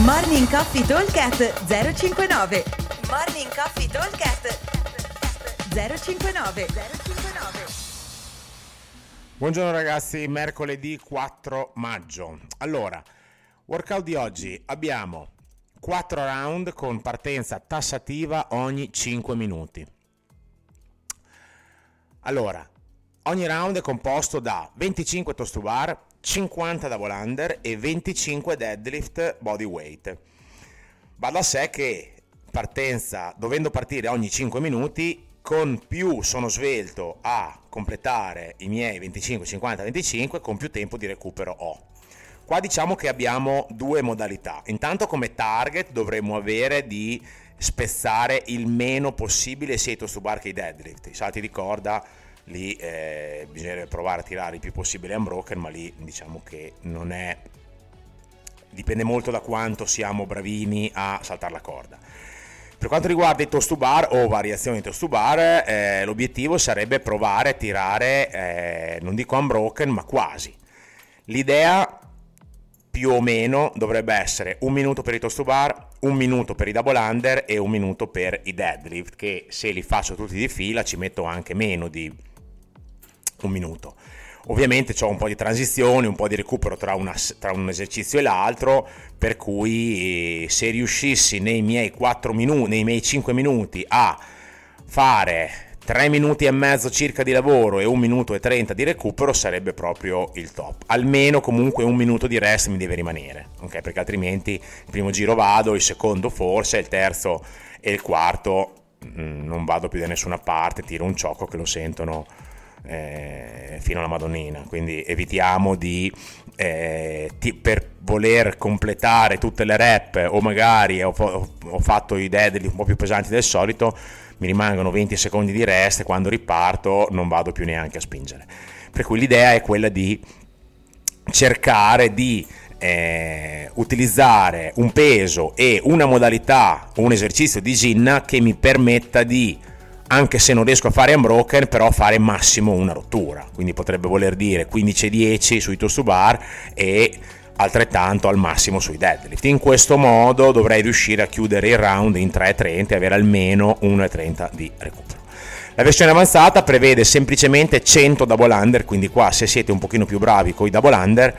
Morning Coffee Talkcast 059 Morning Coffee Talkcast 059 059 Buongiorno ragazzi, mercoledì 4 maggio. Allora, workout di oggi abbiamo 4 round con partenza tassativa ogni 5 minuti. Allora, ogni round è composto da 25 toast to bar, 50 double under e 25 deadlift body weight. Va da sé che partenza, dovendo partire ogni 5 minuti, con più sono svelto a completare i miei 25, 50, 25, con più tempo di recupero ho. Qua diciamo che abbiamo due modalità. Intanto come target dovremmo avere di spezzare il meno possibile sia i toast to bar che i deadlift. I salti di corda lì eh, bisognerebbe provare a tirare il più possibile unbroken, ma lì diciamo che non è... dipende molto da quanto siamo bravini a saltare la corda. Per quanto riguarda i toast to bar o variazioni di toast to bar, eh, l'obiettivo sarebbe provare a tirare, eh, non dico unbroken, ma quasi. L'idea più o meno dovrebbe essere un minuto per i toast to bar, un minuto per i double under e un minuto per i deadlift, che se li faccio tutti di fila ci metto anche meno di un minuto. Ovviamente ho un po' di transizione, un po' di recupero tra, una, tra un esercizio e l'altro, per cui se riuscissi nei miei 4 minuti, nei miei 5 minuti a fare 3 minuti e mezzo circa di lavoro e 1 minuto e 30 di recupero sarebbe proprio il top. Almeno comunque un minuto di rest mi deve rimanere, ok? Perché altrimenti il primo giro vado, il secondo forse, il terzo e il quarto mh, mm, non vado più da nessuna parte, tiro un ciocco che lo sentono eh, fino alla Madonnina, quindi evitiamo di eh, ti, per voler completare tutte le rep o magari ho, ho fatto i deadlift un po' più pesanti del solito, mi rimangono 20 secondi di rest e quando riparto non vado più neanche a spingere. Per cui l'idea è quella di cercare di eh, utilizzare un peso e una modalità, un esercizio di ginna che mi permetta di anche se non riesco a fare unbroken, però fare massimo una rottura. Quindi potrebbe voler dire 15-10 sui toast to bar e altrettanto al massimo sui deadlift. In questo modo dovrei riuscire a chiudere il round in 3.30 e avere almeno 1.30 di recupero. La versione avanzata prevede semplicemente 100 double under, quindi qua se siete un pochino più bravi con i double under,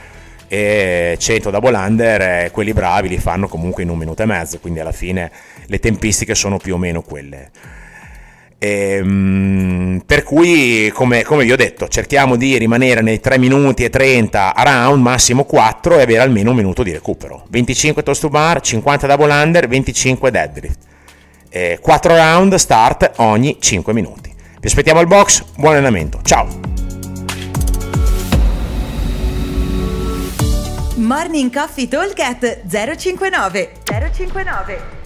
e 100 double under, eh, quelli bravi li fanno comunque in un minuto e mezzo, quindi alla fine le tempistiche sono più o meno quelle Ehm, per cui, come, come, vi ho detto, cerchiamo di rimanere nei 3 minuti e 30 a round, massimo 4 e avere almeno un minuto di recupero. 25 toast to bar, 50 double under, 25 deadlift. Eh, 4 round start ogni 5 minuti. Vi aspettiamo al box, buon allenamento, ciao! Morning Coffee Talk 059 059